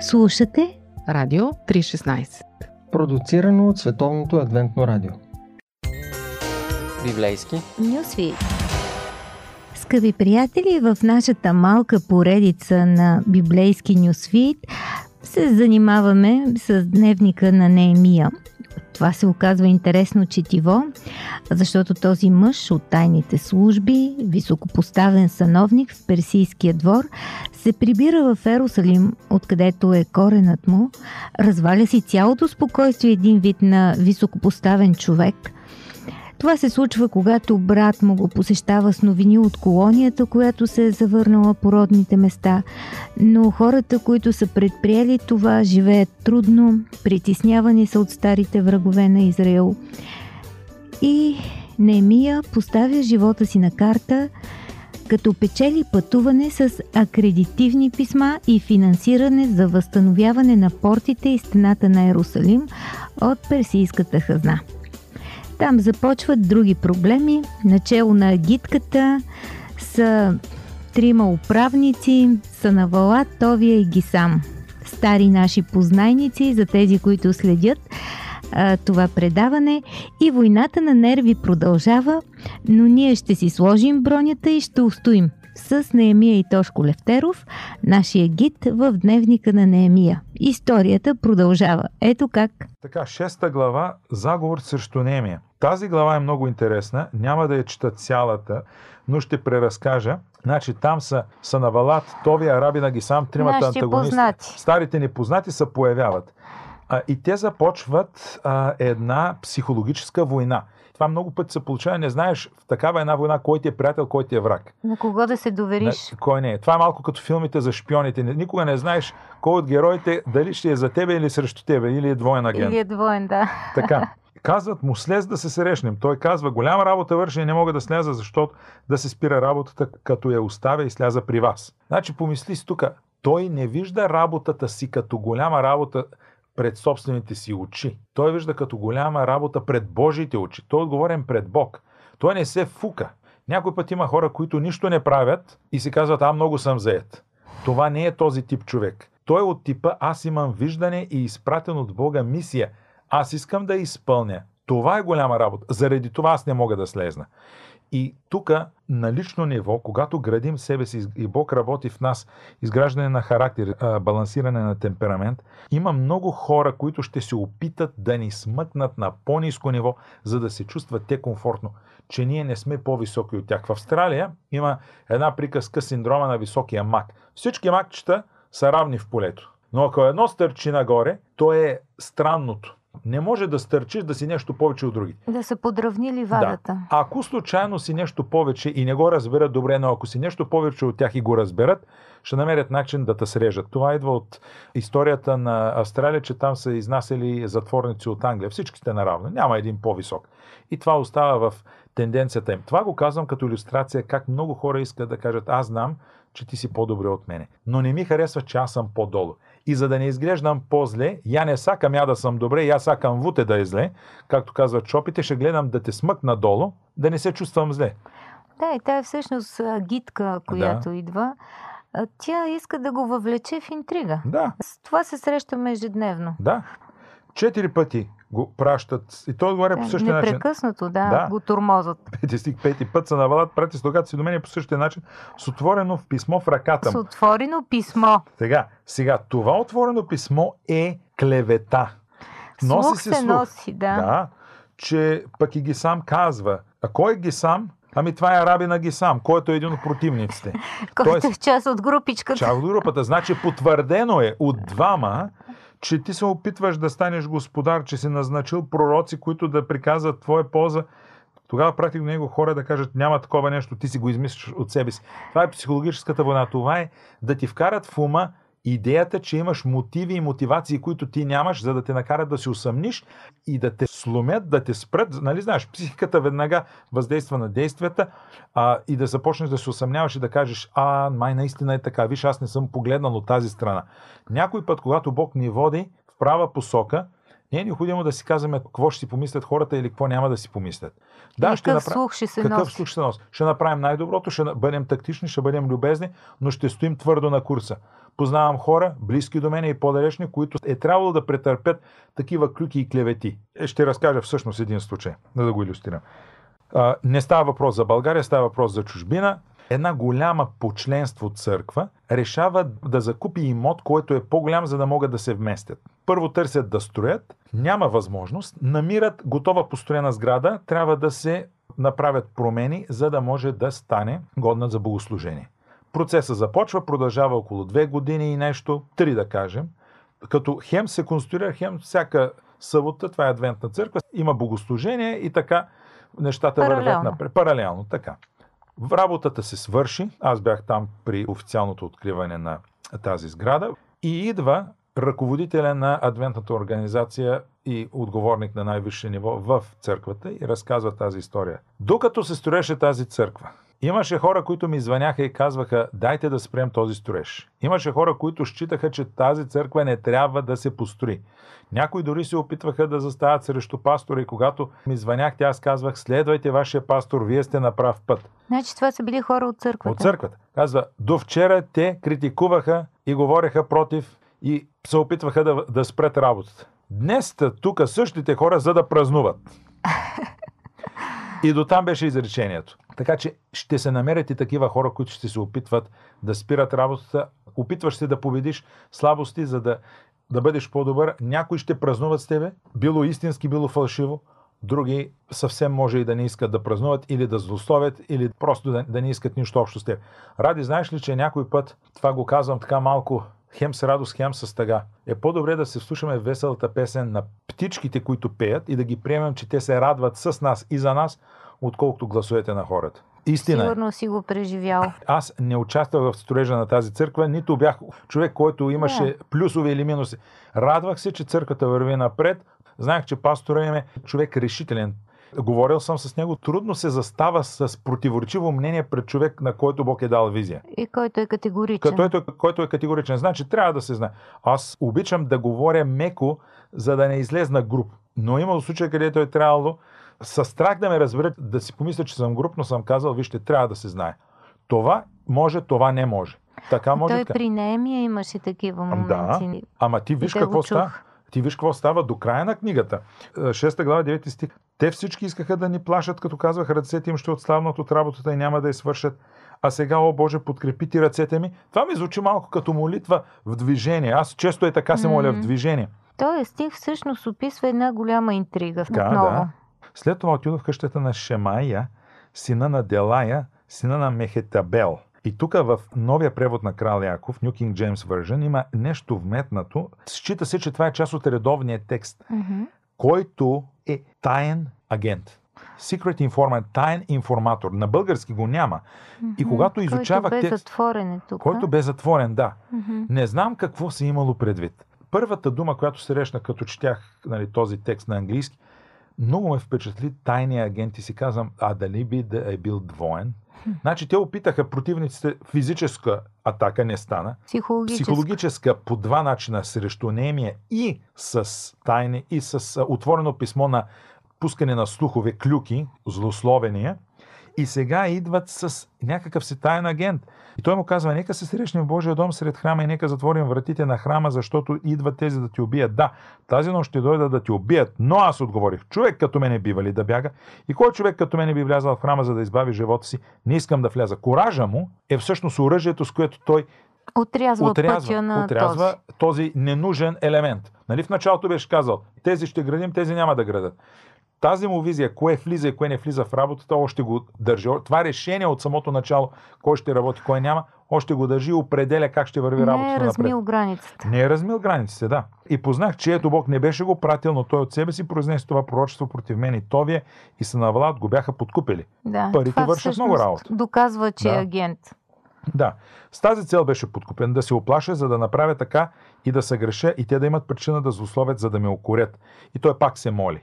Слушате Радио 316 Продуцирано от Световното адвентно радио. Библейски. Нюсви Скъпи приятели, в нашата малка поредица на библейски нюсвит се занимаваме с дневника на Неемия. Това се оказва интересно четиво, защото този мъж от тайните служби, високопоставен сановник в персийския двор, се прибира в Ерусалим, откъдето е коренът му, разваля си цялото спокойствие един вид на високопоставен човек – това се случва, когато брат му го посещава с новини от колонията, която се е завърнала по родните места. Но хората, които са предприели това, живеят трудно, притеснявани са от старите врагове на Израел. И Немия поставя живота си на карта, като печели пътуване с акредитивни писма и финансиране за възстановяване на портите и стената на Ерусалим от персийската хазна. Там започват други проблеми. Начало на агитката са трима управници, са на Вала, Товия и Гисам. Стари наши познайници за тези, които следят а, това предаване и войната на нерви продължава, но ние ще си сложим бронята и ще устоим с Неемия и Тошко Левтеров, нашия гид в дневника на Неемия. Историята продължава. Ето как. Така, шеста глава Заговор срещу Неемия. Тази глава е много интересна. Няма да я чета цялата, но ще преразкажа. Значи там са Санавалат, Товия, Арабина Гисам, тримата Нашите антагонисти. познати. Старите непознати се появяват. А, и те започват а, една психологическа война. Това много пъти се получава. Не знаеш в такава една война кой ти е приятел, кой ти е враг. На кого да се довериш? Не, кой не е. Това е малко като филмите за шпионите. Никога не знаеш кой от героите дали ще е за тебе или срещу тебе, или е двоен агент. Или е двоен, да. Така. Казват му слез да се срещнем. Той казва, голяма работа върши и не мога да сляза, защото да се спира работата, като я оставя и сляза при вас. Значи помисли си тук, той не вижда работата си като голяма работа пред собствените си очи. Той вижда като голяма работа пред Божиите очи. Той е отговорен пред Бог. Той не се фука. Някой път има хора, които нищо не правят и си казват, а много съм заед. Това не е този тип човек. Той е от типа, аз имам виждане и изпратен от Бога мисия. Аз искам да изпълня. Това е голяма работа. Заради това аз не мога да слезна. И тук на лично ниво, когато градим себе си и Бог работи в нас, изграждане на характер, балансиране на темперамент, има много хора, които ще се опитат да ни смъкнат на по-низко ниво, за да се чувстват те комфортно, че ние не сме по-високи от тях. В Австралия има една приказка синдрома на високия мак. Всички макчета са равни в полето. Но ако едно стърчи нагоре, то е странното. Не може да стърчиш да си нещо повече от другите. Да са подравнили вадата. Да. Ако случайно си нещо повече и не го разберат добре, но ако си нещо повече от тях и го разберат, ще намерят начин да те срежат. Това идва от историята на Австралия, че там са изнасяли затворници от Англия. Всички сте наравно. Няма един по-висок. И това остава в тенденцията им. Това го казвам като иллюстрация как много хора искат да кажат аз знам, че ти си по-добре от мене. Но не ми харесва, че аз съм по-долу. И за да не изглеждам по-зле, я не сакам я да съм добре, я сакам вуте да е зле, както казват чопите, ще гледам да те смъкна долу, да не се чувствам зле. Да, и тя е всъщност а, гидка, която идва. А, Тя иска да го въвлече в интрига. Да, С това се срещаме ежедневно. да. Четири пъти го пращат. И той отговаря по същия начин. Непрекъснато, да, Да. го тормозат. Пети стих, пети път са навалят, прати слугата си до мен по същия начин, с отворено в писмо в ръката С му. отворено писмо. Сега, сега, това отворено писмо е клевета. Носи слух се се слух. носи, да. Да, че пък и Гисам казва. А кой е Гисам? Ами това е Арабина Гисам, който е един от противниците. Който Тоест- е част от групичката. Чак от групата. Значи потвърдено е от двама, че ти се опитваш да станеш господар, че си назначил пророци, които да приказват твоя полза. Тогава пратих до него хора да кажат, няма такова нещо, ти си го измислиш от себе си. Това е психологическата война. Това е да ти вкарат в ума идеята, че имаш мотиви и мотивации, които ти нямаш, за да те накарат да се усъмниш и да те сломят, да те спрат. Нали знаеш, психиката веднага въздейства на действията а, и да започнеш да се усъмняваш и да кажеш, а, май наистина е така, виж, аз не съм погледнал от тази страна. Някой път, когато Бог ни води в права посока, Не е необходимо да си казваме какво ще си помислят хората или какво няма да си помислят. Да, И ще какъв направим. слух ще се Какъв носи. слух ще носи? Ще направим най-доброто, ще бъдем тактични, ще бъдем любезни, но ще стоим твърдо на курса. Познавам хора, близки до мен и по-далечни, които е трябвало да претърпят такива клюки и клевети. Е, Ще разкажа всъщност един случай, за да го иллюстрирам. Не става въпрос за България, става въпрос за чужбина. Една голяма по членство църква решава да закупи имот, който е по-голям, за да могат да се вместят. Първо търсят да строят, няма възможност, намират готова построена сграда, трябва да се направят промени, за да може да стане годна за богослужение. Процесът започва, продължава около две години и нещо, три да кажем, като хем се конструира, хем всяка събота, това е адвентна църква, има богослужение и така нещата вървят напред. Паралелно, така. Работата се свърши. Аз бях там при официалното откриване на тази сграда. И идва ръководителя на адвентната организация и отговорник на най-висше ниво в църквата и разказва тази история. Докато се строеше тази църква, имаше хора, които ми звъняха и казваха, дайте да спрем този строеж. Имаше хора, които считаха, че тази църква не трябва да се построи. Някои дори се опитваха да застават срещу пастора и когато ми звъняхте, аз казвах, следвайте вашия пастор, вие сте на прав път. Значи това са били хора от църквата. От църквата. Казва, до вчера те критикуваха и говореха против и се опитваха да, да спрат работата. Днес са тук същите хора, за да празнуват. И до там беше изречението. Така че ще се намерят и такива хора, които ще се опитват да спират работата. Опитваш се да победиш слабости, за да, да бъдеш по-добър. Някои ще празнуват с тебе, било истински, било фалшиво. Други съвсем може и да не искат да празнуват или да злословят, или просто да, да не искат нищо общо с теб. Ради, знаеш ли, че някой път, това го казвам така малко, хем с радост, хем с тъга. Е по-добре да се вслушаме в веселата песен на птичките, които пеят и да ги приемем, че те се радват с нас и за нас, отколкото гласовете на хората. Истина е. Сигурно си го преживял. Аз не участвах в строежа на тази църква, нито бях човек, който имаше Да. плюсове или минуси. Радвах се, че църквата върви напред. Знаех, че пастора им е човек решителен. Говорил съм с него. Трудно се застава с противоречиво мнение пред човек, на който Бог е дал визия. И който е категоричен. Като ето, който е категоричен. Значи трябва да се знае. Аз обичам да говоря меко, за да не излезна груп. Но имало случай, където е трябвало с страх да ме разберат, да си помисля, че съм груп, но съм казал, вижте, трябва да се знае. Това може, това не може. Така може. Той така. при Неемия имаше такива Ам, да. моменти. Ама ти виж какво става. Ти виж какво става до края на книгата. Е, 6 глава, 9 стих. Те всички искаха да ни плашат, като казваха, ръцете им ще отслабнат от работата и няма да я свършат. А сега, о Боже, подкрепи ти ръцете ми. Това ми звучи малко като молитва в движение. Аз често е така се моля в Мгм. движение. Той стих всъщност описва една голяма интрига. Така, отново. да. След това отидох в къщата на Шемая, сина на Делая, сина на Мехетабел. И тук в новия превод на крал Яков, New King James Version, има нещо вметнато. Счита се, че това е част от редовния текст, Мгм. който е таен агент. Secret informant, таен информатор. На български го няма. И Мгм. когато изучавах Който бе текст, затворен е тук. който бе затворен, да. Мгм. Не знам какво се имало предвид. Първата дума, която срещна като четях нали, този текст на английски, много ме впечатли тайния агент и си казвам, а дали би да е бил двоен? Значи те опитаха противниците физическа атака, не стана. Психологически. Психологическа по два начина срещу Немия и с тайни, и с отворено писмо на пускане на слухове, клюки, злословения. И сега идват с някакъв си таен агент. И той му казва, нека се срещнем в Божия дом сред храма и нека затворим вратите на храма, защото идват тези да ти убият. Да, тази нощ ще дойдат да ти убият, но аз отговорих, човек като мене бива ли да бяга? И кой човек като мене би влязал в храма, за да избави живота си? Не искам да вляза. Коража му е всъщност оръжието, с което той Отрязва, отрязва, пътя на отрязва този. този ненужен елемент. Нали в началото беше казал, тези ще градим, тези няма да градат. Тази му визия, кое влиза и кое не влиза в работата, още го държи. Това решение от самото начало, кой ще работи, кой няма, още го държи и определя как ще върви Не работата е напред. размил границата. Не е размил границите, да. И познах, че ето Бог не беше го пратил, но той от себе си произнесе това пророчество против мен и Товие и Санавалат го бяха подкупили. Да. Парите вършат много работа. Доказва, че Да. е агент. Да, с тази цел беше подкупен, да се оплаша, за да направя така и да се греша и те да имат причина да злословят, за да ме окорят. И той пак се моли.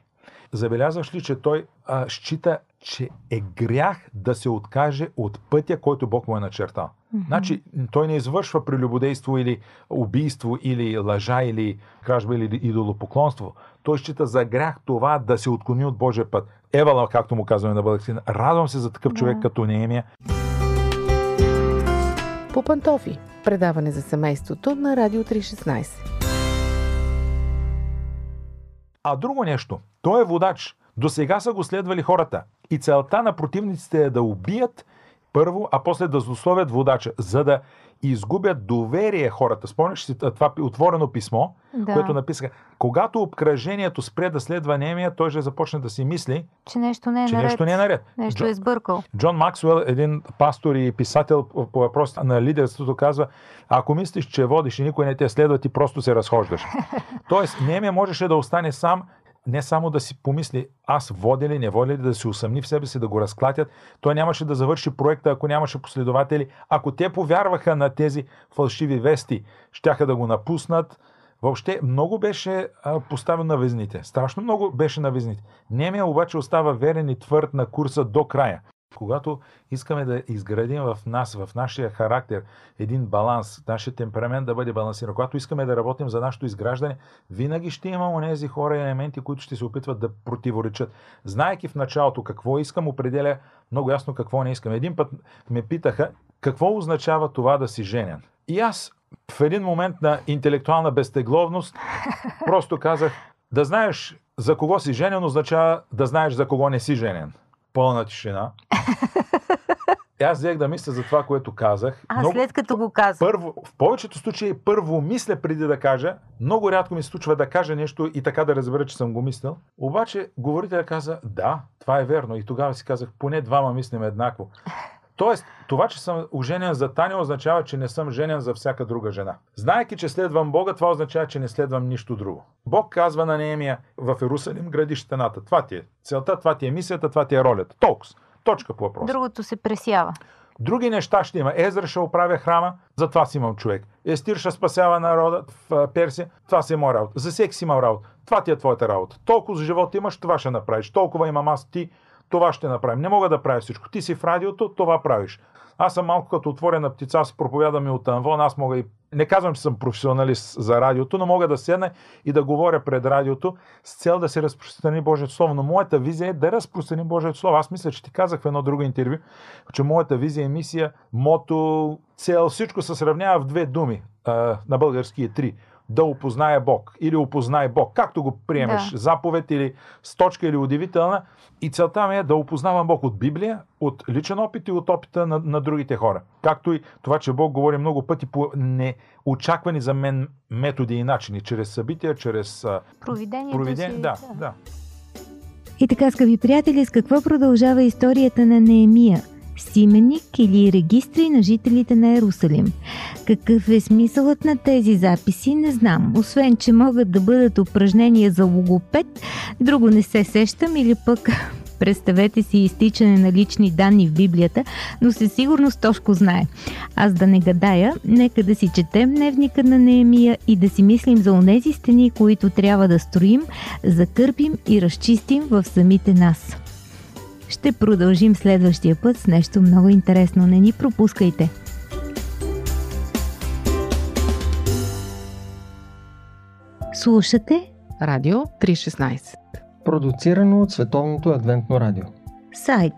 Забелязваш ли, че той а, счита, че е грях да се откаже от пътя, който Бог му е начертал. Mm-hmm. Значи, той не извършва прелюбодейство или убийство, или лъжа, или кражба, или идолопоклонство. Той счита за грях това да се отклони от Божия път. Евала, както му казваме на български. Радвам се за такъв човек като Неемия. По пантофи. Предаване за семейството на Радио 316. А друго нещо. Той е водач. До сега са го следвали хората. И целта на противниците е да убият първо, а после да злословят водача, за да изгубят доверие хората. Спомняш си това отворено писмо, да. което написаха. Когато обкръжението спре да следва Немия, той ще започне да си мисли, че нещо не е че наред. Нещо не е наред. Нещо Джон, е сбъркал. Джон Максуел, един пастор и писател по въпрос на лидерството, казва, ако мислиш, че водиш и никой не те следва, ти просто се разхождаш. Тоест, Немия можеше да остане сам не само да си помисли аз водя ли, не водя ли, да се усъмни в себе си, да го разклатят. Той нямаше да завърши проекта, ако нямаше последователи. Ако те повярваха на тези фалшиви вести, щяха да го напуснат. Въобще много беше поставен на везните. Страшно много беше на везните. Немия обаче остава верен и твърд на курса до края. Когато искаме да изградим в нас, в нашия характер, един баланс, нашия темперамент да бъде балансиран, когато искаме да работим за нашето изграждане, винаги ще има онези хора и елементи, които ще се опитват да противоречат. Знайки в началото какво искам, определя много ясно какво не искам. Един път ме питаха какво означава това да си женен. И аз в един момент на интелектуална безтегловност просто казах да знаеш за кого си женен означава да знаеш за кого не си женен пълна тишина. И аз взех да мисля за това, което казах. А, много, след като го казах. Първо, в повечето случаи първо мисля преди да кажа. Много рядко ми се случва да кажа нещо и така да разбера, че съм го мислил. Обаче говорителя каза, да, това е верно. И тогава си казах, поне двама мислим еднакво. Тоест, това, че съм оженен за Таня, означава, че не съм женен за всяка друга жена. Знайки, че следвам Бога, това означава, че не следвам нищо друго. Бог казва на Неемия в Ерусалим гради стената. Това ти е целта, това ти е мисията, това ти е ролята. Толкова. Точка по въпроса. Другото се пресява. Други неща ще има. Езра ще оправя храма, затова си имам човек. Естир ще спасява народа в Персия, това си е моя работа. За всеки си имам работа. Това ти е твоята работа. Толкова за живот имаш, това ще направиш. Толкова имам аз, ти, това ще направим. Не мога да правя всичко. Ти си в радиото, това правиш. Аз съм малко като отворена птица, аз проповядам от Анвон, аз мога и... Не казвам, че съм професионалист за радиото, но мога да седна и да говоря пред радиото с цел да се разпространи Божието Слово. Но моята визия е да разпространи Божието Слово. Аз мисля, че ти казах в едно друго интервю, че моята визия, мисия, мото, цел, всичко се сравнява в две думи. На български е три да опознае Бог или опознай Бог, както го приемеш, да. заповед или сточка или удивителна. И целта ми е да опознавам Бог от Библия, от личен опит и от опита на, на другите хора. Както и това, че Бог говори много пъти по неочаквани за мен методи и начини, чрез събития, чрез провидението. Провидение, да, да. да. И така, скъпи приятели, с какво продължава историята на Неемия? С именник или регистри на жителите на Ерусалим. Какъв е смисълът на тези записи, не знам. Освен, че могат да бъдат упражнения за логопед, друго не се сещам или пък Представете си изтичане на лични данни в Библията, но със сигурност Тошко знае. Аз да не гадая, нека да си четем дневника на Неемия и да си мислим за онези стени, които трябва да строим, закърпим и разчистим в самите нас. Ще продължим следващия път с нещо много интересно. Не ни пропускайте! Слушате Радио 316 Продуцирано от Световното адвентно радио. Сайт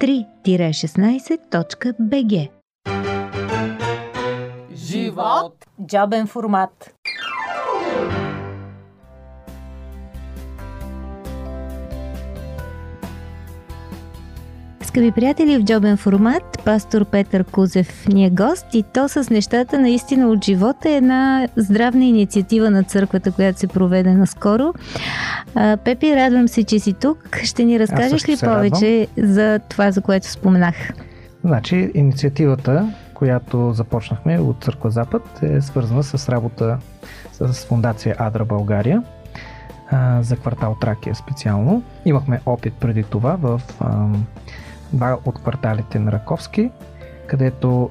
3-16.bg Живот. Джобен формат Скъпи приятели, в джобен формат пастор Петър Кузев ни е гост и то с нещата наистина от живота е една здравна инициатива на църквата, която се проведе наскоро. А, Пепи, радвам се, че си тук. Ще ни разкажеш ли повече радвам. за това, за което споменах? Значи, инициативата, която започнахме от Църква Запад, е свързана с работа с фундация Адра България за квартал Тракия специално. Имахме опит преди това в два от кварталите на Раковски, където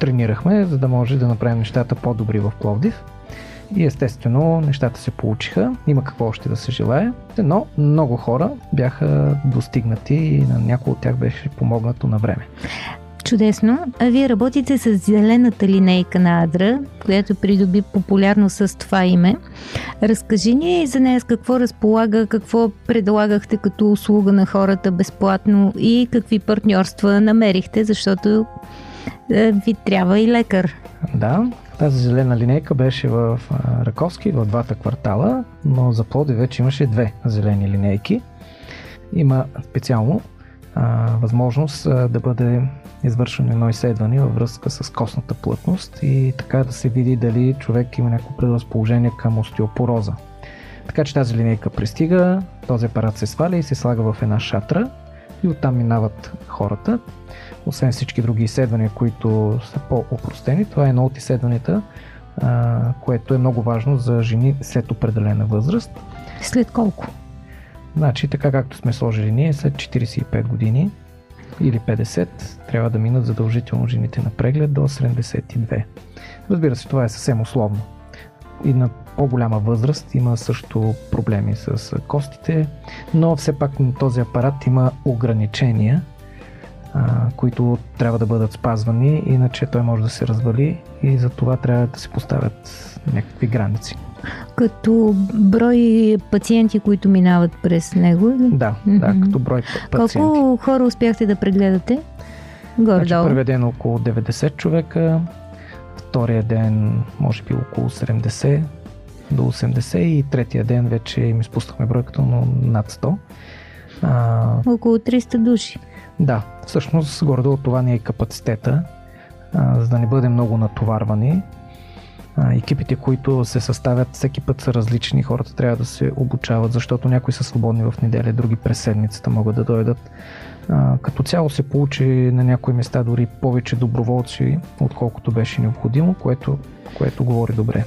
тренирахме, за да може да направим нещата по-добри в Пловдив. И естествено нещата се получиха. Има какво още да се желая. Но много хора бяха достигнати и на някои от тях беше помогнато на време. Чудесно. А вие работите с зелената линейка на Адра, която придоби популярно с това име. Разкажи ни за нея с какво разполага, какво предлагахте като услуга на хората безплатно и какви партньорства намерихте, защото е, ви трябва и лекар. Да, тази зелена линейка беше в Раковски, в двата квартала, но за Плоди вече имаше две зелени линейки. Има специално а, възможност а, да бъде извършено едно изследване във връзка с костната плътност и така да се види дали човек има някакво предразположение към остеопороза. Така че тази линейка пристига, този апарат се сваля и се слага в една шатра и оттам минават хората. Освен всички други изследвания, които са по-опростени, това е едно от изследванията, което е много важно за жени след определена възраст. След колко? Значи, така както сме сложили ние, след 45 години или 50, трябва да минат задължително жените на преглед до 72. Разбира се, това е съвсем условно. И на по-голяма възраст има също проблеми с костите, но все пак на този апарат има ограничения, които трябва да бъдат спазвани, иначе той може да се развали и за това трябва да се поставят някакви граници. Като брой пациенти, които минават през него? Да, mm-hmm. да, като брой пациенти. Колко хора успяхте да прегледате? Горе значи, първият ден около 90 човека, втория ден може би около 70 до 80 и третия ден вече им изпуснахме бройката, но над 100. А, около 300 души. Да, всъщност горе от това ни е капацитета, а, за да не бъдем много натоварвани а, екипите, които се съставят всеки път са различни, хората трябва да се обучават, защото някои са свободни в неделя, други през седмицата могат да дойдат. А, като цяло се получи на някои места дори повече доброволци, отколкото беше необходимо, което, което говори добре.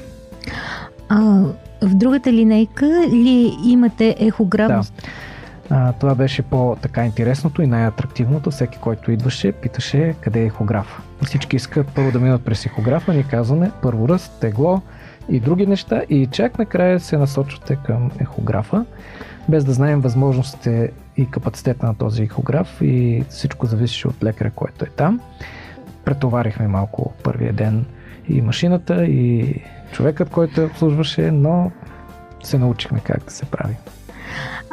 А в другата линейка ли имате ехограм? Да. А, това беше по-така интересното и най-атрактивното. Всеки, който идваше, питаше къде е ехограф. Всички искат първо да минат през ехографа, ни казваме първо ръст, тегло и други неща и чак накрая се насочвате към ехографа, без да знаем възможностите и капацитета на този ехограф и всичко зависеше от лекаря, който е там. Претоварихме малко първия ден и машината, и човекът, който я обслужваше, но се научихме как да се прави.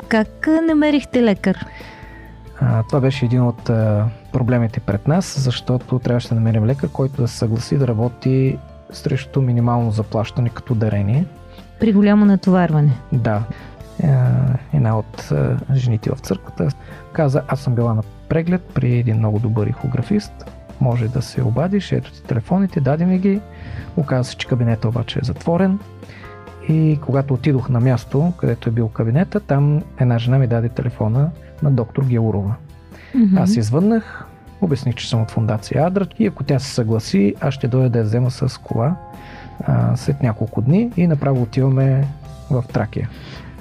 Как намерихте лекар? А, това беше един от а, проблемите пред нас, защото трябваше да намерим лекар, който да се съгласи да работи срещу минимално заплащане като дарение. При голямо натоварване? Да. Една от жените в църквата каза, аз съм била на преглед при един много добър ихографист, може да се обадиш, ето ти телефоните, даде ми ги. Оказва се, че кабинета обаче е затворен. И когато отидох на място, където е бил кабинета, там една жена ми даде телефона на доктор Геурова. Mm-hmm. Аз извъннах, обясних, че съм от фундация Адра и ако тя се съгласи, аз ще дойда да я взема с кола а, след няколко дни и направо отиваме в Тракия.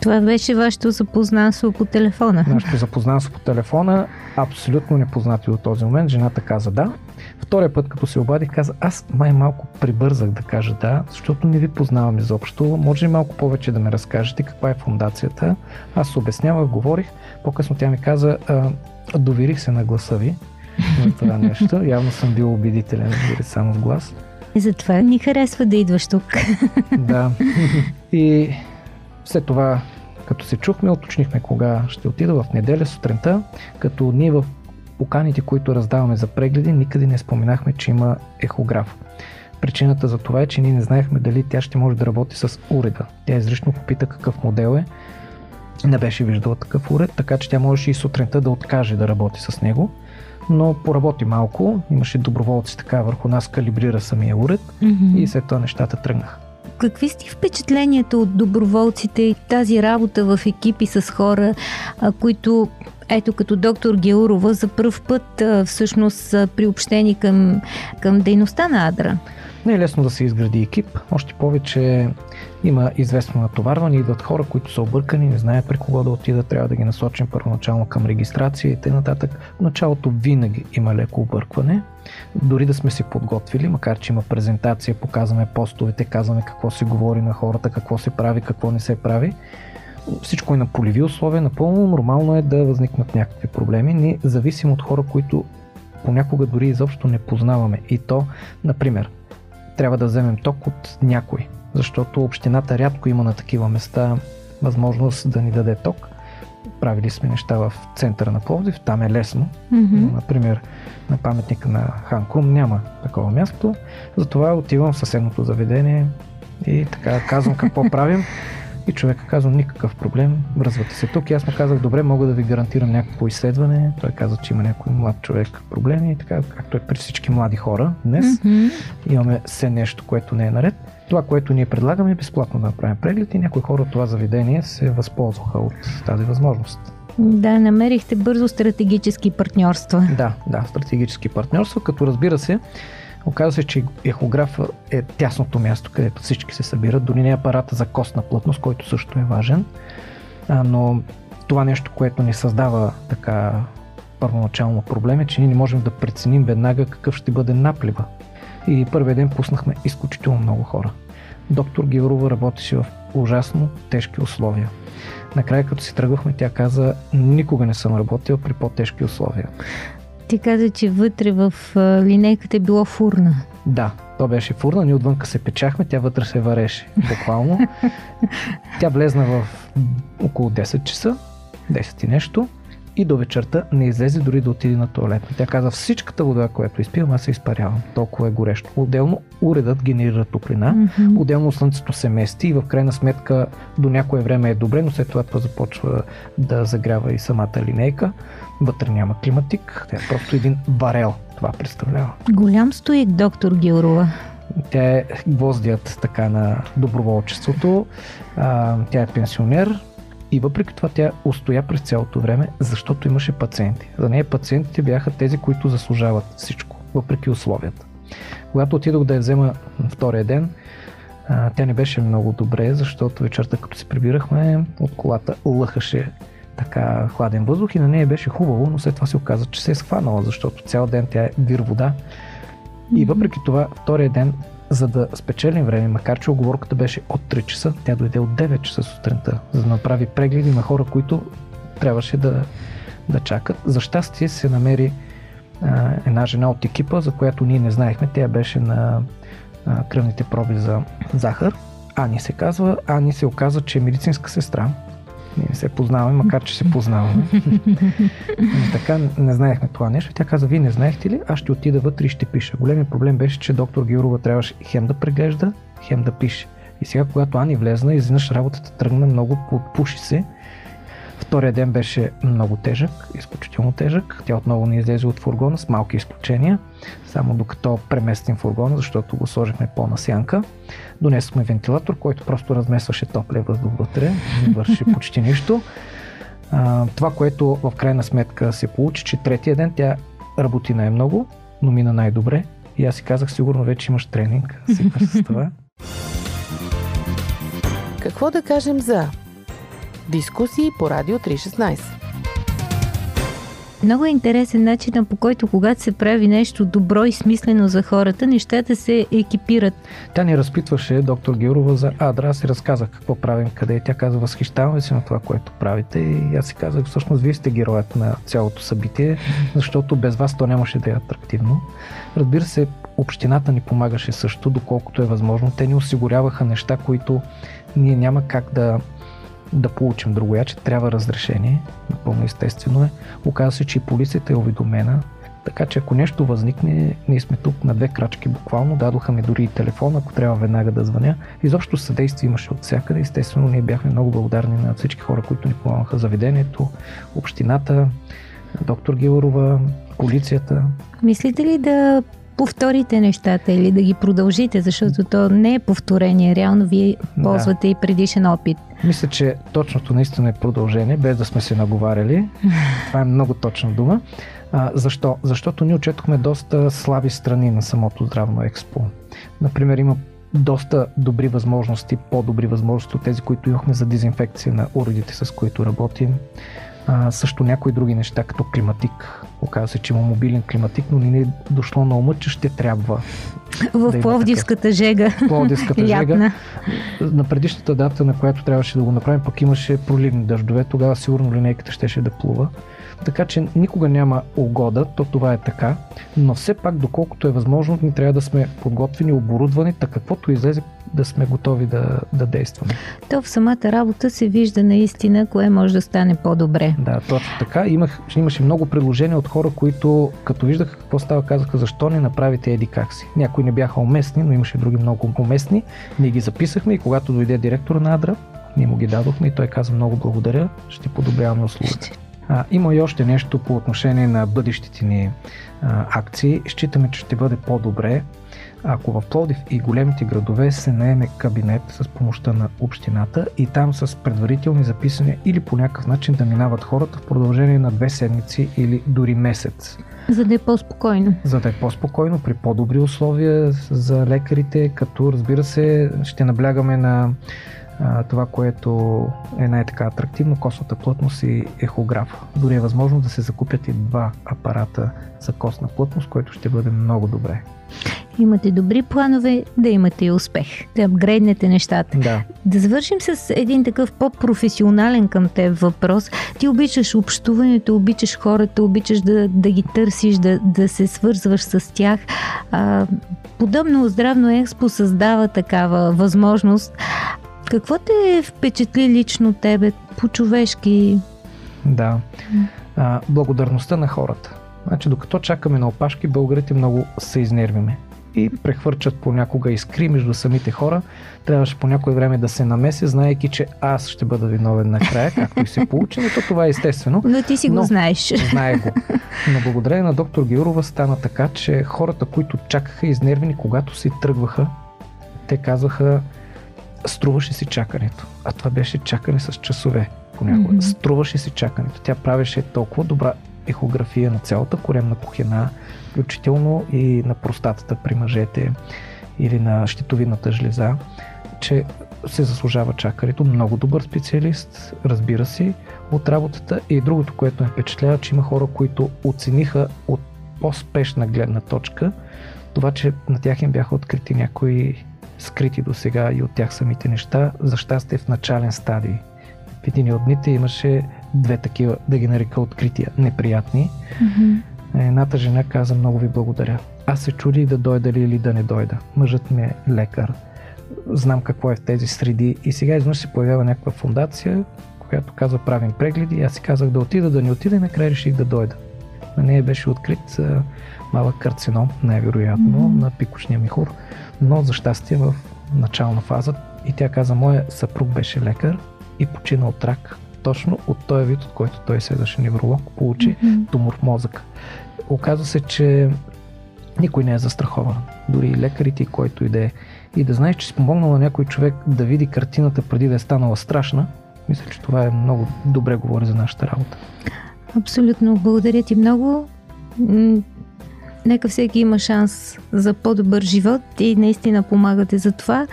Това беше вашето запознанство по телефона. Нашето запознанство по телефона, абсолютно непознати до този момент. Жената каза да. Втория път, като се обадих, каза, аз май малко прибързах да кажа да, защото не ви познавам изобщо. Може ли малко повече да ме разкажете каква е фундацията? Аз обяснявах, говорих. По-късно тя ми каза, доверих се на гласа ви на това нещо. Явно съм бил убедителен, дори само в глас. Затова ни харесва да идваш тук. да. И след това, като се чухме, уточнихме кога ще отида в неделя сутринта, като ние в поканите, които раздаваме за прегледи, никъде не споменахме, че има ехограф. Причината за това е, че ние не знаехме дали тя ще може да работи с уреда. Тя изрично попита какъв модел е. Не беше виждала такъв уред, така че тя можеше и сутринта да откаже да работи с него. Но поработи малко, имаше доброволци така върху нас, калибрира самия уред mm-hmm. и след това нещата тръгнаха. Какви сте впечатленията от доброволците и тази работа в екипи с хора, които ето като доктор Геурова за първ път всъщност са приобщени към, към дейността на Адра? Не е лесно да се изгради екип, още повече има известно натоварване, идват хора, които са объркани, не знаят при кого да отидат, трябва да ги насочим първоначално към регистрация и т.н. В началото винаги има леко объркване, дори да сме се подготвили, макар че има презентация, показваме постовете, казваме какво се говори на хората, какво се прави, какво не се прави. Всичко е на полеви условия, напълно нормално е да възникнат някакви проблеми, не зависим от хора, които понякога дори изобщо не познаваме. И то, например, трябва да вземем ток от някой, защото общината рядко има на такива места възможност да ни даде ток. Правили сме неща в центъра на Пловдив, там е лесно. Mm-hmm. Например, на паметника на Хан Крум няма такова място, затова отивам в съседното заведение и така казвам какво правим. И човека казва, никакъв проблем, връзвате се тук. И аз му казах, добре, мога да ви гарантирам някакво изследване. Той каза, че има някой млад човек проблеми и така, както е при всички млади хора днес. Mm-hmm. Имаме все нещо, което не е наред. Това, което ние предлагаме е безплатно да направим преглед и някои хора от това заведение се възползваха от тази възможност. Да, намерихте бързо стратегически партньорства. Да, да, стратегически партньорства, като разбира се, Оказва се, че ехографа е тясното място, където всички се събират. Дори не е апарата за костна плътност, който също е важен. А, но това нещо, което ни създава така първоначално проблем е, че ние не можем да преценим веднага какъв ще бъде наплива. И първият ден пуснахме изключително много хора. Доктор Георова работеше в ужасно тежки условия. Накрая, като си тръгвахме, тя каза, никога не съм работил при по-тежки условия. Ти каза, че вътре в линейката е било фурна. Да, то беше фурна, ние отвънка се печахме, тя вътре се вареше, буквално. тя влезна в около 10 часа, 10 и нещо, и до вечерта не излезе дори да отиде на туалет. Тя каза, всичката вода, която изпивам, аз се изпарявам. Толкова е горещо. Отделно уредът генерира топлина, mm-hmm. отделно слънцето се мести и в крайна сметка до някое време е добре, но след това това започва да загрява и самата линейка. Вътре няма климатик, тя е просто един барел. Това представлява. Голям стоик, доктор Гилрова. Тя е гвоздият така на доброволчеството. А, тя е пенсионер, и въпреки това тя устоя през цялото време, защото имаше пациенти. За нея пациентите бяха тези, които заслужават всичко, въпреки условията. Когато отидох да я взема втория ден, тя не беше много добре, защото вечерта като се прибирахме от колата лъхаше така хладен въздух и на нея беше хубаво, но след това се оказа, че се е схванала, защото цял ден тя е вир вода. И въпреки това, втория ден, за да спечелим време, макар че оговорката беше от 3 часа, тя дойде от 9 часа сутринта, за да направи прегледи на хора, които трябваше да, да чакат. За щастие се намери а, една жена от екипа, за която ние не знаехме. Тя беше на а, кръвните проби за захар. Ани се казва. Ани се оказа, че е медицинска сестра ние не се познаваме, макар че се познаваме. така не знаехме това нещо. Тя каза, вие не знаехте ли? Аз ще отида вътре и ще пиша. Големият проблем беше, че доктор Георова трябваше хем да преглежда, хем да пише. И сега, когато Ани влезна, изведнъж работата тръгна много, подпуши се Втория ден беше много тежък, изключително тежък. Тя отново не излезе от фургона с малки изключения, само докато преместим фургона, защото го сложихме по-на сянка. Донесохме вентилатор, който просто размесваше топлия въздух вътре, не върши почти нищо. А, това, което в крайна сметка се получи, че третия ден тя работи най-много, но мина най-добре. И аз си казах, сигурно вече имаш тренинг. с това. Какво да кажем за Дискусии по Радио 316. Много е интересен начин, по който когато се прави нещо добро и смислено за хората, нещата се екипират. Тя ни разпитваше, доктор Георова, за Адра. Аз си разказах какво правим, къде. Тя каза, възхищаваме се на това, което правите. И аз си казах, всъщност, вие сте героят на цялото събитие, защото без вас то нямаше да е атрактивно. Разбира се, общината ни помагаше също, доколкото е възможно. Те ни осигуряваха неща, които ние няма как да да получим другояче, трябва разрешение. Напълно естествено е. Оказва се, че и полицията е уведомена. Така че ако нещо възникне, ние сме тук на две крачки буквално. Дадоха ми дори и телефон, ако трябва веднага да звъня. Изобщо съдействие имаше от всякъде. Естествено, ние бяхме много благодарни на всички хора, които ни помогнаха заведението, общината, доктор Гилорова, полицията. Мислите ли да повторите нещата или да ги продължите, защото то не е повторение. Реално вие Да. ползвате и предишен опит. Мисля, че точното наистина е продължение, без да сме се наговаряли. Това е много точна дума. А, защо? Защото ние отчетохме доста слаби страни на самото здравно експо. Например, има доста добри възможности, по-добри възможности от тези, които имахме за дезинфекция на уредите, с които работим. А, също някои други неща, като климатик. Оказва се, че има мобилен климатик, но не ни е дошло на ума, че ще трябва В Да Пловдивската жега. Пловдивската жега. На предишната дата, на която трябваше да го направим, пък имаше проливни дъждове, тогава сигурно линейката щеше да плува. Така че никога няма угода, то това е така, но все пак, доколкото е възможно, ни трябва да сме подготвени, оборудвани, така каквото излезе, да сме готови да, да действаме. То в самата работа се вижда наистина кое може да стане по-добре. Да, точно така. Имах, имаше много предложения от хора, които като виждаха какво става, казаха защо не направите еди как си. Някои не бяха уместни, но имаше други много уместни. Ние ги записахме и когато дойде директора на Адра, ние му ги дадохме и той каза много благодаря, ще подобряваме услугата. А, има и още нещо по отношение на бъдещите ни а, акции. Считаме, че ще бъде по-добре, ако в Плодив и големите градове се наеме кабинет с помощта на общината и там с предварителни записания или по някакъв начин да минават хората в продължение на две седмици или дори месец, За да е по-спокойно. за да е по-спокойно, при по-добри условия за лекарите, като разбира се ще наблягаме на а, това, което е най-така атрактивно, костната плътност и ехограф. Дори е възможно да се закупят и два апарата за костна плътност, което ще бъде много добре. Имате добри планове, да имате и успех. Да апгрейднете нещата. Да, Да завършим с един такъв по-професионален към теб въпрос. Ти обичаш общуването, обичаш хората, обичаш да, да ги търсиш, да, да се свързваш с тях. А, подобно здравно експо създава такава възможност. Какво те впечатли лично тебе по-човешки? Да. А, благодарността на хората. Значи, докато чакаме на опашки, българите много се изнервиме и прехвърчат понякога искри между самите хора. Трябваше по някое време да се намеся, знаеки, че аз ще бъда виновен накрая, както и се получи, но то това е естествено. Но ти си Но- го знаеш. Знае го. Но благодарение на доктор Георова стана така, че хората, които чакаха изнервени, когато си тръгваха, те казваха, струваше си чакането. А това беше чакане с часове понякога. Мгм. Струваше си чакането. Тя правеше толкова добра ехография на цялата коремна кухина, включително и на простатата при мъжете или на щитовидната жлеза, че се заслужава чакането. Много добър специалист, разбира се, от работата. И другото, което ме впечатлява, че има хора, които оцениха от по-спешна гледна точка това, че на тях им бяха открити някои скрити до сега и от тях самите неща, за щастие в начален стадий. В един от дните имаше две такива, да ги нарека открития, неприятни. Мгм. Едната жена каза много ви благодаря. Аз се чудих да дойда ли или да не дойда. Мъжът ми е лекар. Знам какво е в тези среди и сега изведнъж се появява някаква фундация, която казва правим прегледи аз си казах да отида, да не отида и накрая реших да дойда. На нея беше открит малък карцином, най-вероятно, Мгм. на пикочния михур, но за щастие в начална фаза и тя каза, моя съпруг беше лекар и почина от рак. Точно от този вид, от който той следваше невролог, получи Мгм. тумор в мозък. Оказва се, че никой не е застрахован. Дори и лекарите, и който и да е. И да знаеш, че си помогнал на някой човек да види картината преди да е станала страшна, мисля, че това е много добре говори за нашата работа. Абсолютно. Благодаря ти много. Нека всеки има шанс за по-добър живот и наистина помагате за това.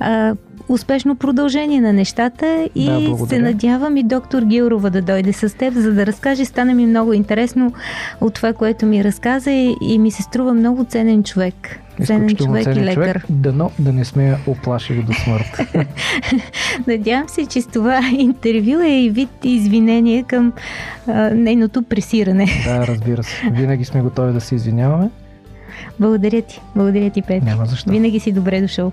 А, успешно продължение на нещата и Да, се надявам и доктор Гилрова да дойде с теб, за да разкаже. Стана ми много интересно от това, което ми разказа и, и ми се струва много ценен човек. Ценен човек и ценен лекар. човек. Дано да не сме я оплашили до смърт. Надявам се, че с това интервю е и вид извинение към а, нейното пресиране. да, разбира се. Винаги сме готови да се извиняваме. Благодаря ти. Благодаря ти, Петър. Няма защо. Винаги си добре дошъл.